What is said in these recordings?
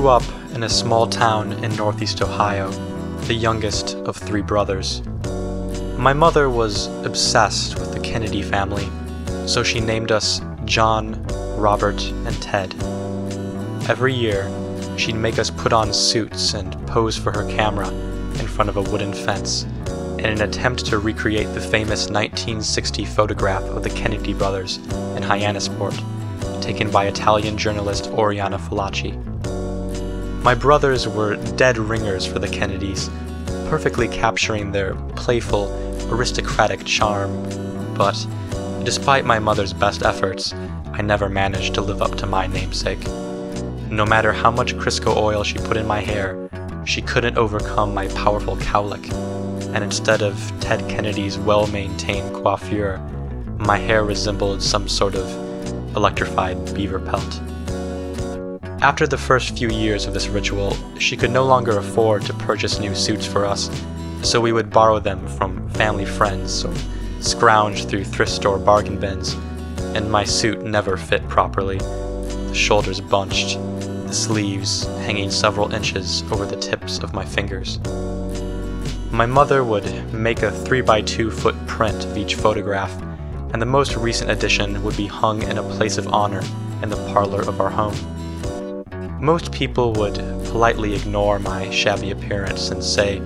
grew up in a small town in northeast Ohio, the youngest of three brothers. My mother was obsessed with the Kennedy family, so she named us John, Robert, and Ted. Every year, she'd make us put on suits and pose for her camera in front of a wooden fence in an attempt to recreate the famous 1960 photograph of the Kennedy brothers in Hyannisport, taken by Italian journalist Oriana Fallaci. My brothers were dead ringers for the Kennedys, perfectly capturing their playful, aristocratic charm, but despite my mother's best efforts, I never managed to live up to my namesake. No matter how much Crisco oil she put in my hair, she couldn't overcome my powerful cowlick, and instead of Ted Kennedy's well maintained coiffure, my hair resembled some sort of electrified beaver pelt. After the first few years of this ritual, she could no longer afford to purchase new suits for us, so we would borrow them from family friends or scrounge through thrift store bargain bins, and my suit never fit properly. The shoulders bunched, the sleeves hanging several inches over the tips of my fingers. My mother would make a 3x2 foot print of each photograph, and the most recent edition would be hung in a place of honor in the parlor of our home. Most people would politely ignore my shabby appearance and say,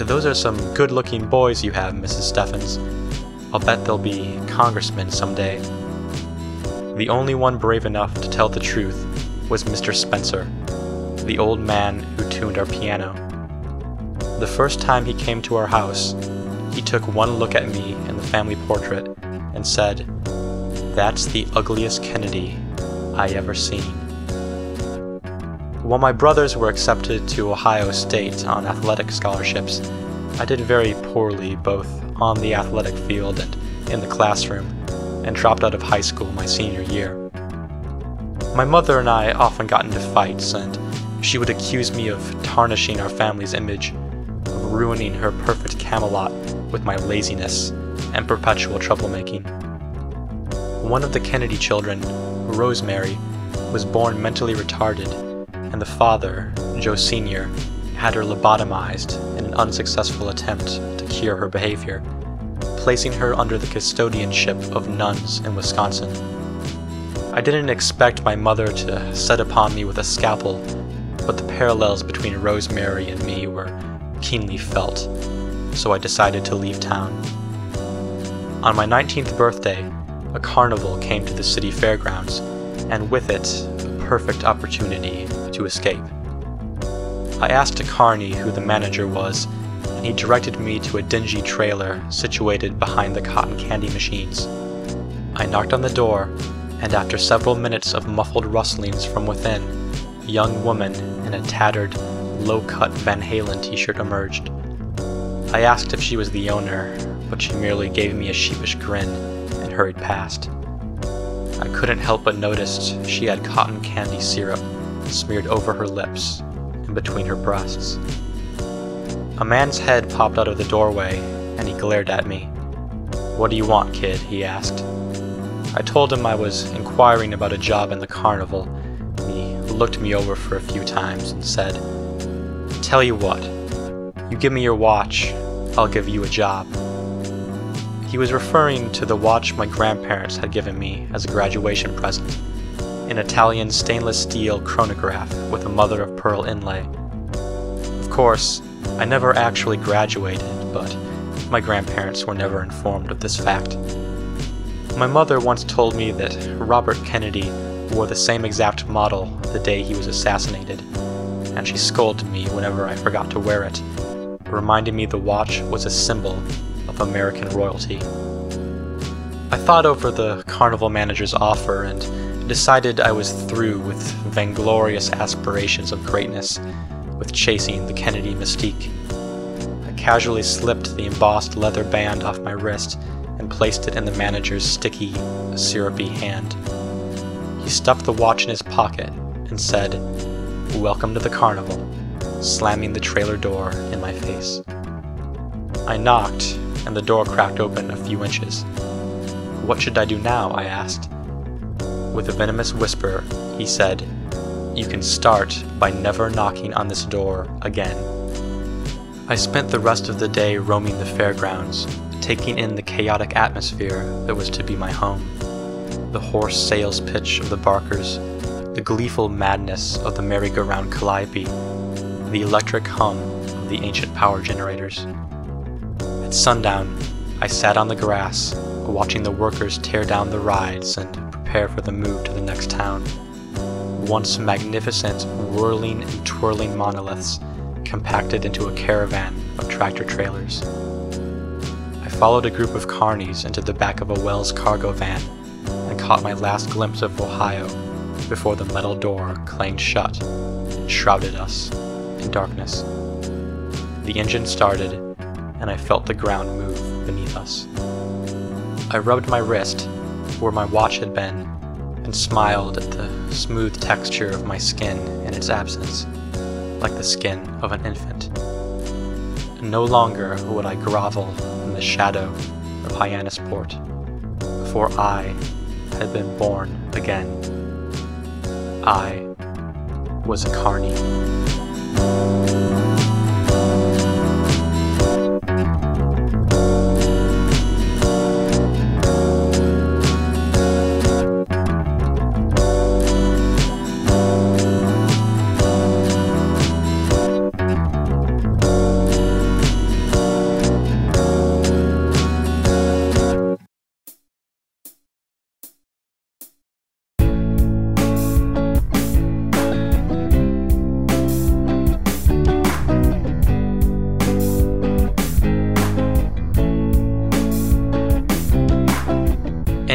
Those are some good looking boys you have, Mrs. Steffens. I'll bet they'll be congressmen someday. The only one brave enough to tell the truth was Mr. Spencer, the old man who tuned our piano. The first time he came to our house, he took one look at me in the family portrait and said, That's the ugliest Kennedy I ever seen. While my brothers were accepted to Ohio State on athletic scholarships, I did very poorly both on the athletic field and in the classroom, and dropped out of high school my senior year. My mother and I often got into fights, and she would accuse me of tarnishing our family's image, of ruining her perfect Camelot with my laziness and perpetual troublemaking. One of the Kennedy children, Rosemary, was born mentally retarded and the father, Joe Sr., had her lobotomized in an unsuccessful attempt to cure her behavior, placing her under the custodianship of nuns in Wisconsin. I didn't expect my mother to set upon me with a scalpel, but the parallels between Rosemary and me were keenly felt, so I decided to leave town. On my 19th birthday, a carnival came to the city fairgrounds, and with it, a perfect opportunity to escape. I asked Carney who the manager was, and he directed me to a dingy trailer situated behind the cotton candy machines. I knocked on the door, and after several minutes of muffled rustlings from within, a young woman in a tattered, low cut Van Halen t shirt emerged. I asked if she was the owner, but she merely gave me a sheepish grin and hurried past. I couldn't help but notice she had cotton candy syrup smeared over her lips and between her breasts. A man's head popped out of the doorway, and he glared at me. What do you want, kid? he asked. I told him I was inquiring about a job in the carnival. He looked me over for a few times and said, Tell you what, you give me your watch, I'll give you a job. He was referring to the watch my grandparents had given me as a graduation present an Italian stainless steel chronograph with a mother of pearl inlay. Of course, I never actually graduated, but my grandparents were never informed of this fact. My mother once told me that Robert Kennedy wore the same exact model the day he was assassinated, and she scolded me whenever I forgot to wear it, reminding me the watch was a symbol of American royalty. I thought over the carnival manager's offer and decided I was through with vainglorious aspirations of greatness, with chasing the Kennedy mystique. I casually slipped the embossed leather band off my wrist and placed it in the manager's sticky, syrupy hand. He stuffed the watch in his pocket and said, Welcome to the carnival, slamming the trailer door in my face. I knocked, and the door cracked open a few inches. What should I do now? I asked. With a venomous whisper, he said, you can start by never knocking on this door again. I spent the rest of the day roaming the fairgrounds, taking in the chaotic atmosphere that was to be my home. The hoarse sales pitch of the barkers, the gleeful madness of the merry-go-round calliope, the electric hum of the ancient power generators. At sundown, I sat on the grass, watching the workers tear down the rides and prepare for the move to the next town. Once magnificent, whirling and twirling monoliths compacted into a caravan of tractor trailers. I followed a group of carnies into the back of a Wells cargo van and caught my last glimpse of Ohio before the metal door clanged shut and shrouded us in darkness. The engine started, and I felt the ground move beneath us. I rubbed my wrist where my watch had been and smiled at the smooth texture of my skin in its absence, like the skin of an infant. No longer would I grovel in the shadow of Hyannisport, for I had been born again. I was a carny.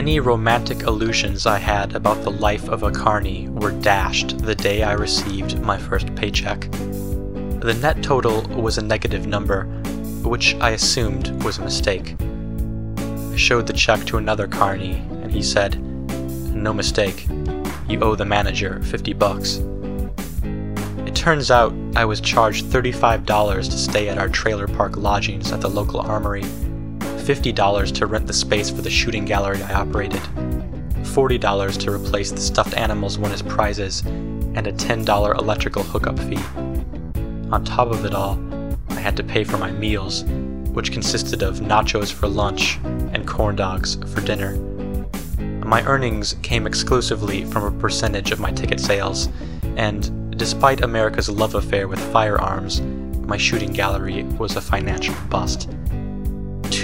Any romantic illusions I had about the life of a carny were dashed the day I received my first paycheck. The net total was a negative number, which I assumed was a mistake. I showed the check to another carny, and he said, No mistake, you owe the manager 50 bucks. It turns out I was charged $35 to stay at our trailer park lodgings at the local armory $50 to rent the space for the shooting gallery I operated, $40 to replace the stuffed animals won as prizes, and a $10 electrical hookup fee. On top of it all, I had to pay for my meals, which consisted of nachos for lunch and corn dogs for dinner. My earnings came exclusively from a percentage of my ticket sales, and despite America's love affair with firearms, my shooting gallery was a financial bust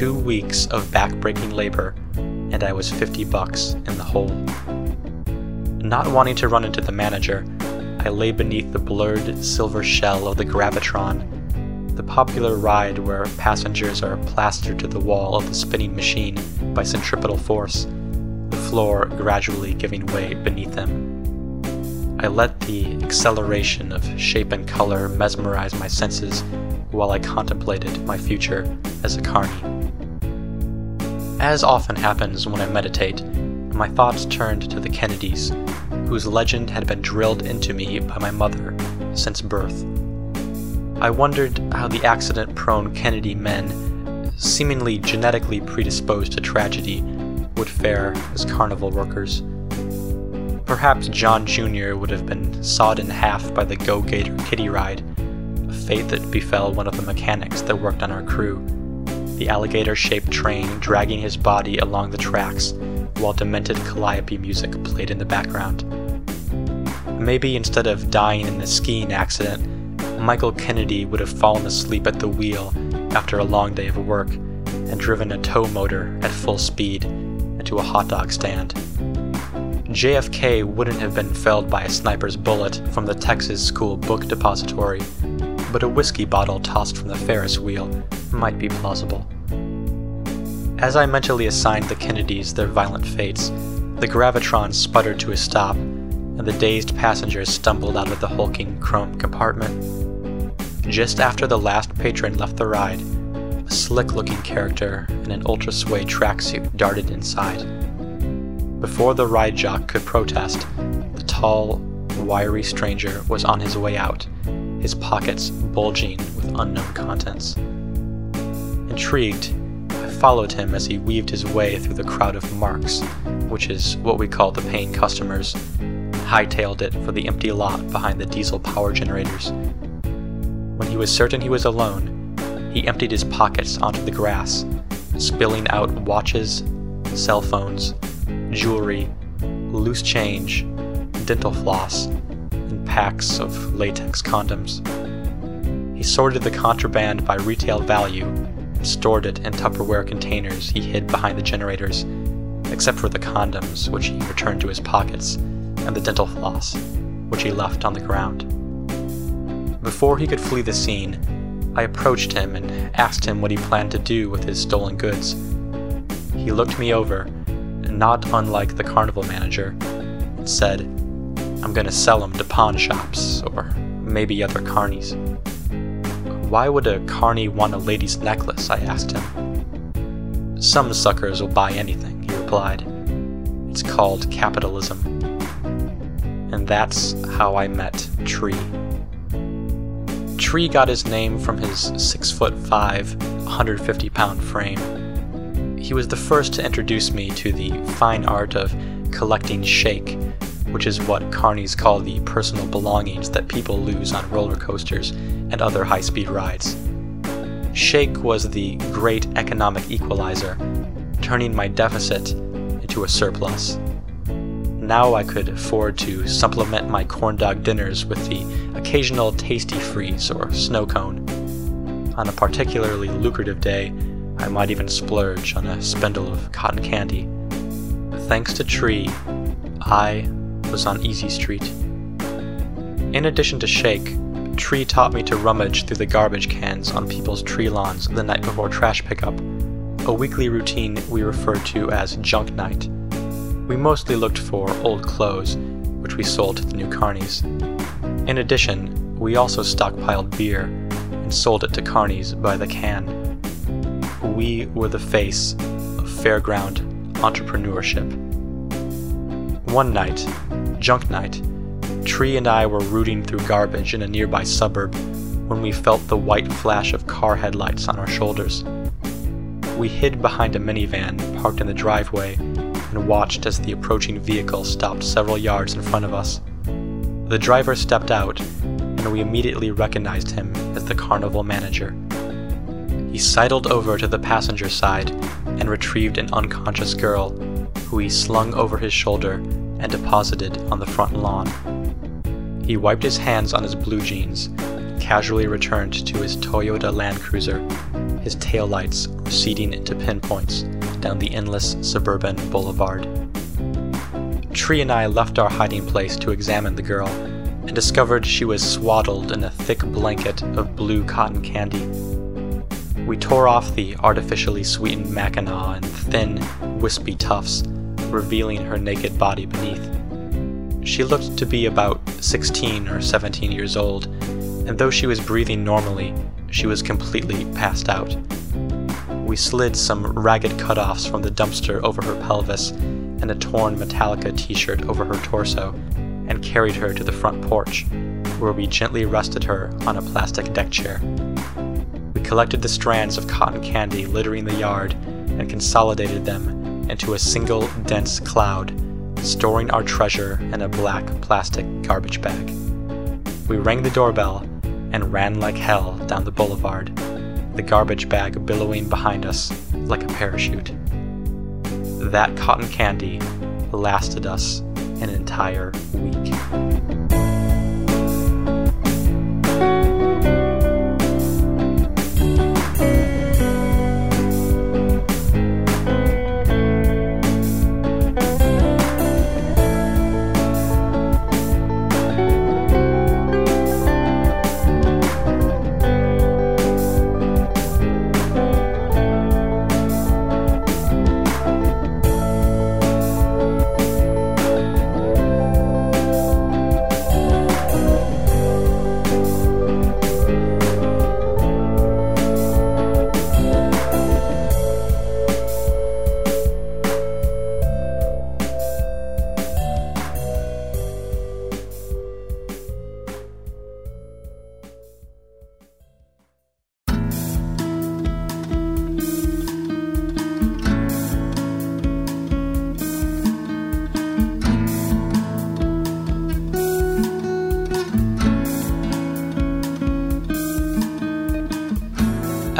two weeks of backbreaking labor, and I was 50 bucks in the hole. Not wanting to run into the manager, I lay beneath the blurred silver shell of the Gravitron, the popular ride where passengers are plastered to the wall of the spinning machine by centripetal force, the floor gradually giving way beneath them. I let the acceleration of shape and color mesmerize my senses while I contemplated my future as a carny. As often happens when I meditate, my thoughts turned to the Kennedys, whose legend had been drilled into me by my mother since birth. I wondered how the accident prone Kennedy men, seemingly genetically predisposed to tragedy, would fare as carnival workers. Perhaps John Jr. would have been sawed in half by the Go Gator kiddie ride, a fate that befell one of the mechanics that worked on our crew the alligator shaped train dragging his body along the tracks while demented calliope music played in the background. Maybe instead of dying in a skiing accident, Michael Kennedy would have fallen asleep at the wheel after a long day of work and driven a tow motor at full speed into a hot dog stand. JFK wouldn't have been felled by a sniper's bullet from the Texas School Book Depository but a whiskey bottle tossed from the Ferris wheel might be plausible. As I mentally assigned the Kennedys their violent fates, the Gravitron sputtered to a stop, and the dazed passengers stumbled out of the hulking chrome compartment. Just after the last patron left the ride, a slick looking character in an ultra suede tracksuit darted inside. Before the ride jock could protest, the tall, wiry stranger was on his way out his pockets bulging with unknown contents. Intrigued, I followed him as he weaved his way through the crowd of marks, which is what we call the paying customers, hightailed it for the empty lot behind the diesel power generators. When he was certain he was alone, he emptied his pockets onto the grass, spilling out watches, cell phones, jewelry, loose change, dental floss, and packs of latex condoms. He sorted the contraband by retail value and stored it in Tupperware containers he hid behind the generators, except for the condoms, which he returned to his pockets, and the dental floss, which he left on the ground. Before he could flee the scene, I approached him and asked him what he planned to do with his stolen goods. He looked me over, not unlike the carnival manager, and said, I'm gonna sell them to pawn shops, or maybe other carnies. Why would a carny want a lady's necklace? I asked him. Some suckers will buy anything, he replied. It's called capitalism. And that's how I met Tree. Tree got his name from his 6 foot 5, 150 pound frame. He was the first to introduce me to the fine art of collecting shake, which is what carnies call the personal belongings that people lose on roller coasters and other high speed rides. Shake was the great economic equalizer, turning my deficit into a surplus. Now I could afford to supplement my corn dog dinners with the occasional tasty freeze or snow cone. On a particularly lucrative day, I might even splurge on a spindle of cotton candy. Thanks to Tree, I was on Easy Street. In addition to Shake, Tree taught me to rummage through the garbage cans on people's tree lawns the night before trash pickup, a weekly routine we referred to as junk night. We mostly looked for old clothes, which we sold to the new carnies. In addition, we also stockpiled beer and sold it to carnies by the can. We were the face of fairground entrepreneurship. One night, junk night, Tree and I were rooting through garbage in a nearby suburb when we felt the white flash of car headlights on our shoulders. We hid behind a minivan parked in the driveway and watched as the approaching vehicle stopped several yards in front of us. The driver stepped out, and we immediately recognized him as the carnival manager. He sidled over to the passenger side and retrieved an unconscious girl, who he slung over his shoulder and deposited on the front lawn. He wiped his hands on his blue jeans, casually returned to his Toyota Land Cruiser, his taillights receding into pinpoints down the endless suburban boulevard. Tree and I left our hiding place to examine the girl and discovered she was swaddled in a thick blanket of blue cotton candy. We tore off the artificially sweetened mackinaw and thin, wispy tufts revealing her naked body beneath. She looked to be about 16 or 17 years old, and though she was breathing normally, she was completely passed out. We slid some ragged cutoffs from the dumpster over her pelvis and a torn Metallica t shirt over her torso, and carried her to the front porch, where we gently rested her on a plastic deck chair. We collected the strands of cotton candy littering the yard and consolidated them into a single dense cloud, storing our treasure in a black plastic garbage bag. We rang the doorbell and ran like hell down the boulevard, the garbage bag billowing behind us like a parachute. That cotton candy lasted us an entire week.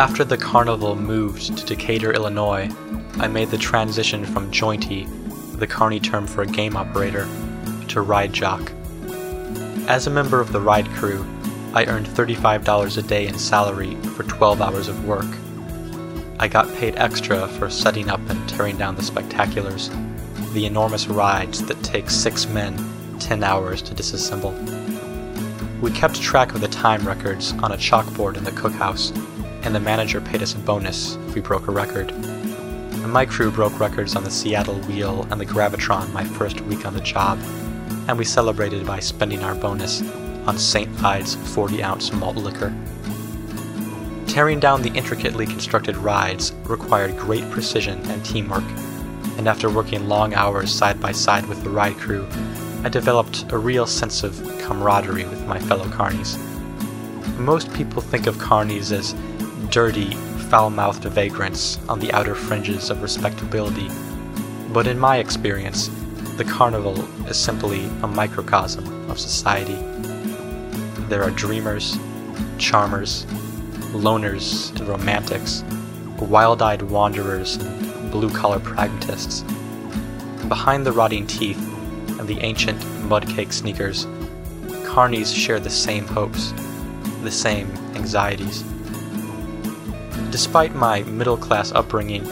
After the carnival moved to Decatur, Illinois, I made the transition from jointy, the carny term for a game operator, to ride jock. As a member of the ride crew, I earned $35 a day in salary for 12 hours of work. I got paid extra for setting up and tearing down the spectaculars, the enormous rides that take six men 10 hours to disassemble. We kept track of the time records on a chalkboard in the cookhouse, and the manager paid us a bonus if we broke a record. And my crew broke records on the Seattle Wheel and the Gravitron my first week on the job, and we celebrated by spending our bonus on St. Ides 40 ounce malt liquor. Tearing down the intricately constructed rides required great precision and teamwork, and after working long hours side by side with the ride crew, I developed a real sense of camaraderie with my fellow carnies. Most people think of carnies as dirty, foul mouthed vagrants on the outer fringes of respectability, but in my experience, the carnival is simply a microcosm of society. There are dreamers, charmers, loners, and romantics, wild eyed wanderers, and blue collar pragmatists. Behind the rotting teeth and the ancient mudcake sneakers, carnies share the same hopes, the same anxieties. Despite my middle class upbringing,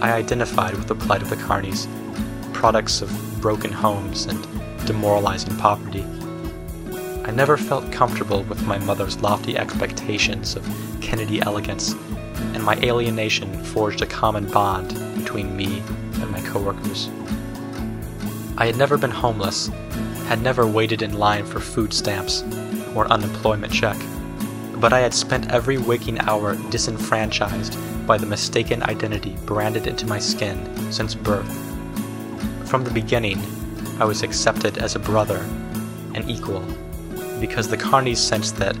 I identified with the plight of the carnies, products of broken homes and demoralizing poverty. I never felt comfortable with my mother's lofty expectations of Kennedy elegance, and my alienation forged a common bond between me and my coworkers. I had never been homeless, had never waited in line for food stamps or unemployment check, but I had spent every waking hour disenfranchised by the mistaken identity branded into my skin since birth from the beginning, I was accepted as a brother, an equal, because the carnies sensed that,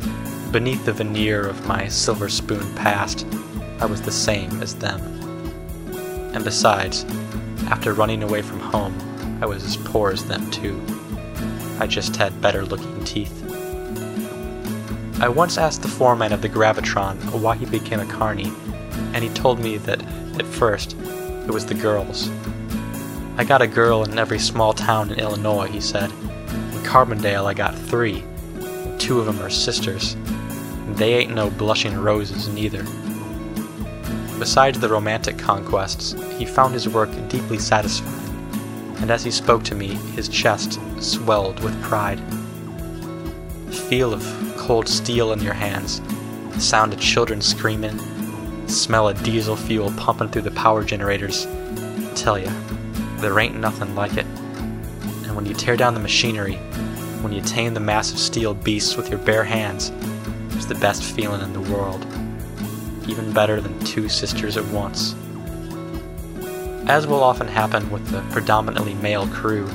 beneath the veneer of my silver spoon past, I was the same as them. And besides, after running away from home, I was as poor as them too. I just had better looking teeth. I once asked the foreman of the Gravitron why he became a carny, and he told me that, at first, it was the girls I got a girl in every small town in Illinois, he said. In Carbondale, I got three, two of them are sisters. They ain't no blushing roses, neither. Besides the romantic conquests, he found his work deeply satisfying, and as he spoke to me, his chest swelled with pride. The feel of cold steel in your hands, the sound of children screaming, smell of diesel fuel pumping through the power generators, I tell ya, there ain't nothing like it. And when you tear down the machinery, when you tame the massive steel beasts with your bare hands, it's the best feeling in the world. Even better than two sisters at once. As will often happen with the predominantly male crew,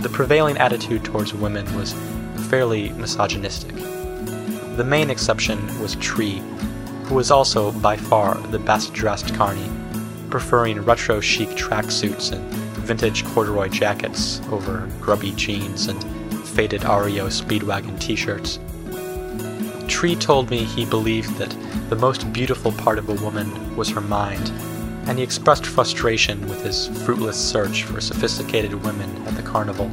the prevailing attitude towards women was fairly misogynistic. The main exception was Tree, who was also by far the best dressed carny, preferring retro chic tracksuits and vintage corduroy jackets over grubby jeans and faded REO Speedwagon t shirts. Tree told me he believed that the most beautiful part of a woman was her mind, and he expressed frustration with his fruitless search for sophisticated women at the carnival.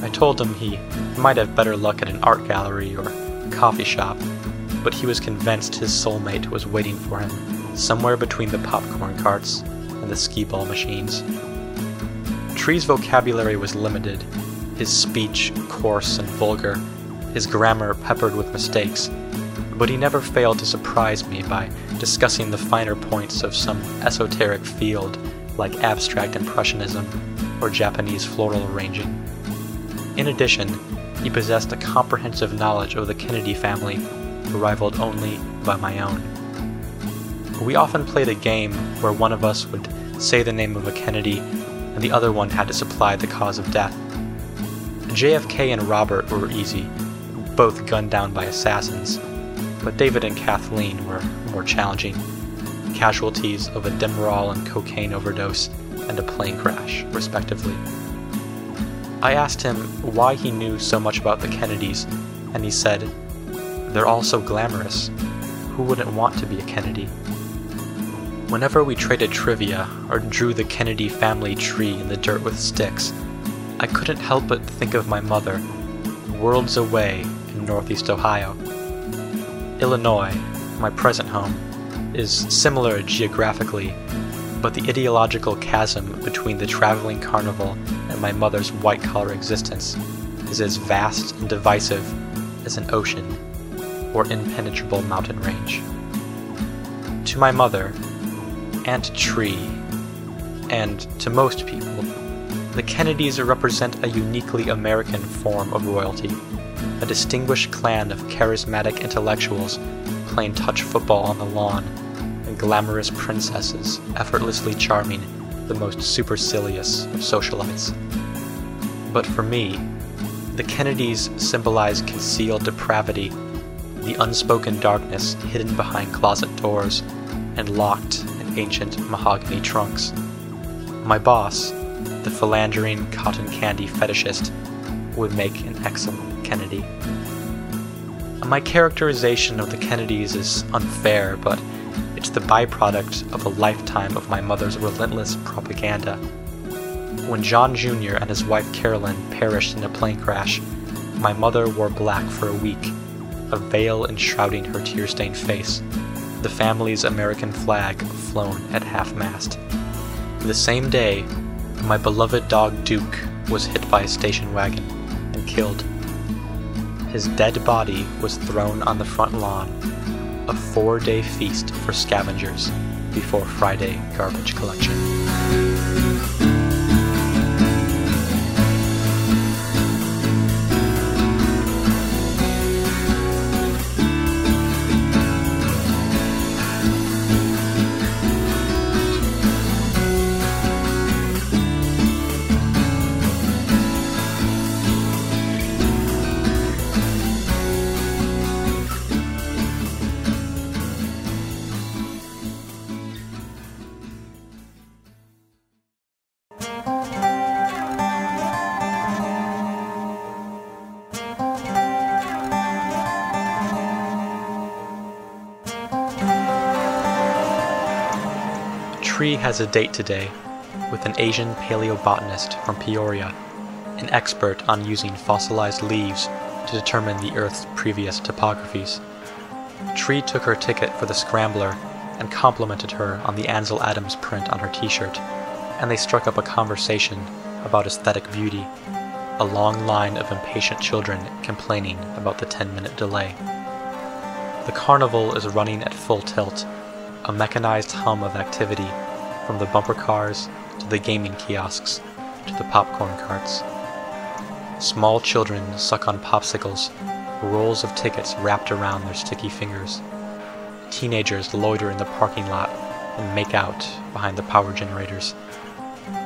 I told him he might have better luck at an art gallery or coffee shop, but he was convinced his soulmate was waiting for him somewhere between the popcorn carts and the skee ball machines. Tree's vocabulary was limited, his speech coarse and vulgar, his grammar peppered with mistakes, but he never failed to surprise me by discussing the finer points of some esoteric field like abstract impressionism or Japanese floral arranging. In addition, he possessed a comprehensive knowledge of the Kennedy family, rivaled only by my own. We often played a game where one of us would say the name of a Kennedy and the other one had to supply the cause of death. JFK and Robert were easy, both gunned down by assassins, but David and Kathleen were more challenging, casualties of a Demerol and cocaine overdose and a plane crash, respectively. I asked him why he knew so much about the Kennedys, and he said, They're all so glamorous. who wouldn't want to be a Kennedy? Whenever we traded trivia or drew the Kennedy family tree in the dirt with sticks, I couldn't help but think of my mother, worlds away in Northeast Ohio. Illinois, my present home, is similar geographically, but the ideological chasm between the traveling carnival my mother's white collar existence is as vast and divisive as an ocean or impenetrable mountain range. To my mother, Aunt Tree, and to most people, the Kennedys represent a uniquely American form of royalty, a distinguished clan of charismatic intellectuals playing touch football on the lawn, and glamorous princesses effortlessly charming the most supercilious of socialites. But for me, the Kennedys symbolize concealed depravity, the unspoken darkness hidden behind closet doors and locked in ancient mahogany trunks. My boss, the philandering cotton candy fetishist, would make an excellent Kennedy. My characterization of the Kennedys is unfair, but it's the byproduct of a lifetime of my mother's relentless propaganda. When John Jr. and his wife Carolyn perished in a plane crash, my mother wore black for a week, a veil enshrouding her tear stained face the family's American flag flown at half mast. The same day, my beloved dog Duke was hit by a station wagon and killed. His dead body was thrown on the front lawn, a four day feast for scavengers before Friday garbage collection. Tree has a date today with an Asian paleobotanist from Peoria, an expert on using fossilized leaves to determine the Earth's previous topographies. Tree took her ticket for the Scrambler and complimented her on the Ansel Adams print on her t shirt, and they struck up a conversation about aesthetic beauty, a long line of impatient children complaining about the 10 minute delay. The carnival is running at full tilt, a mechanized hum of activity from the bumper cars to the gaming kiosks to the popcorn carts. Small children suck on popsicles, rolls of tickets wrapped around their sticky fingers. Teenagers loiter in the parking lot and make out behind the power generators.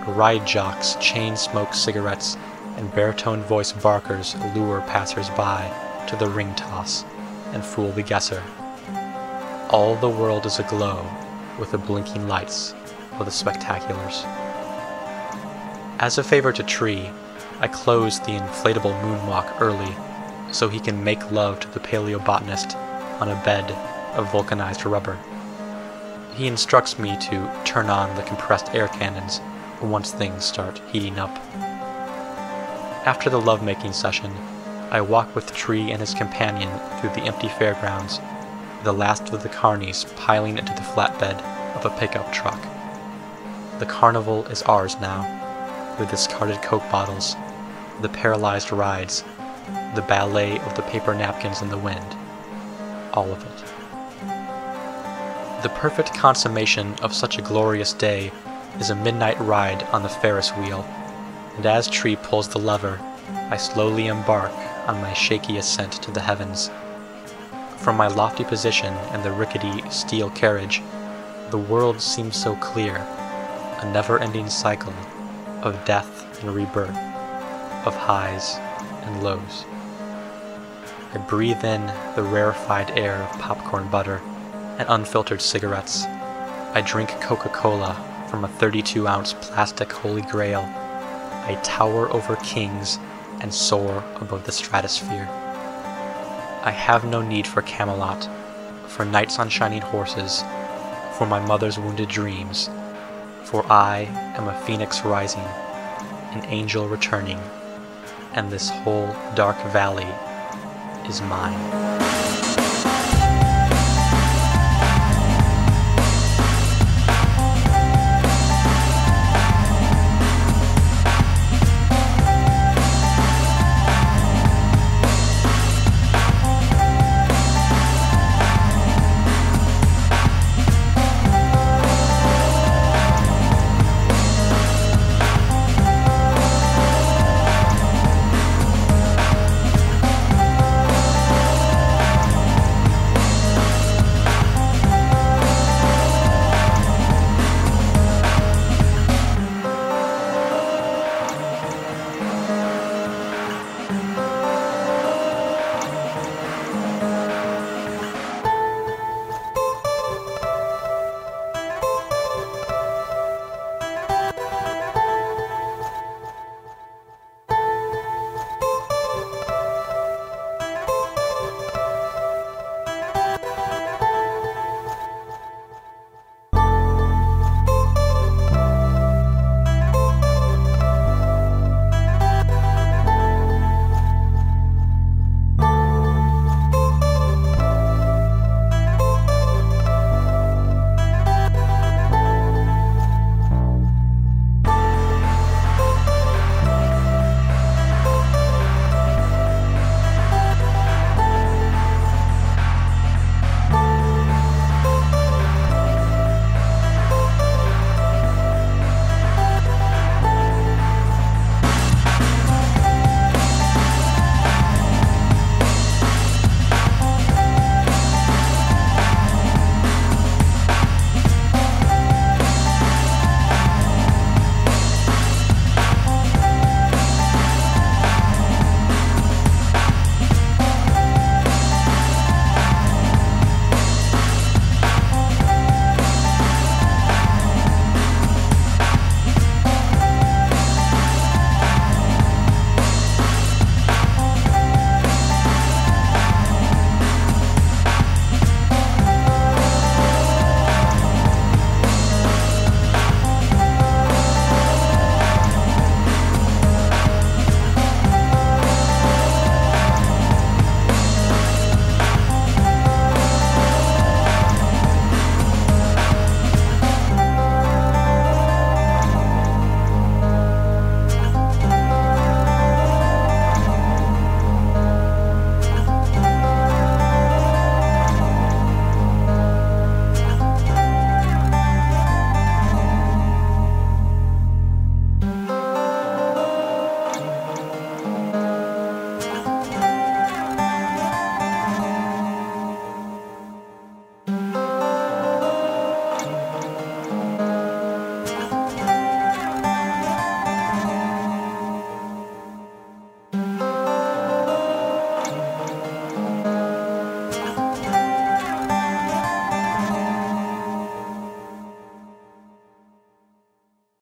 Ride jocks chain smoke cigarettes and baritone voiced barkers lure passers by to the ring toss and fool the guesser. All the world is aglow with the blinking lights of the spectaculars. As a favor to Tree, I closed the inflatable moonwalk early so he can make love to the paleobotanist on a bed of vulcanized rubber. He instructs me to turn on the compressed air cannons once things start heating up. After the lovemaking session, I walk with Tree and his companion through the empty fairgrounds, the last of the carnies piling into the flatbed of a pickup truck. The carnival is ours now, the discarded Coke bottles, the paralyzed rides, the ballet of the paper napkins in the wind. All of it. The perfect consummation of such a glorious day is a midnight ride on the Ferris wheel, and as Tree pulls the lever, I slowly embark on my shaky ascent to the heavens. From my lofty position in the rickety steel carriage, the world seems so clear a never ending cycle of death and rebirth, of highs and lows. I breathe in the rarefied air of popcorn butter and unfiltered cigarettes. I drink Coca Cola from a 32 ounce plastic Holy Grail. I tower over kings and soar above the stratosphere. I have no need for Camelot, for knights on shining horses, for my mother's wounded dreams, for I am a phoenix rising, an angel returning, and this whole dark valley is mine.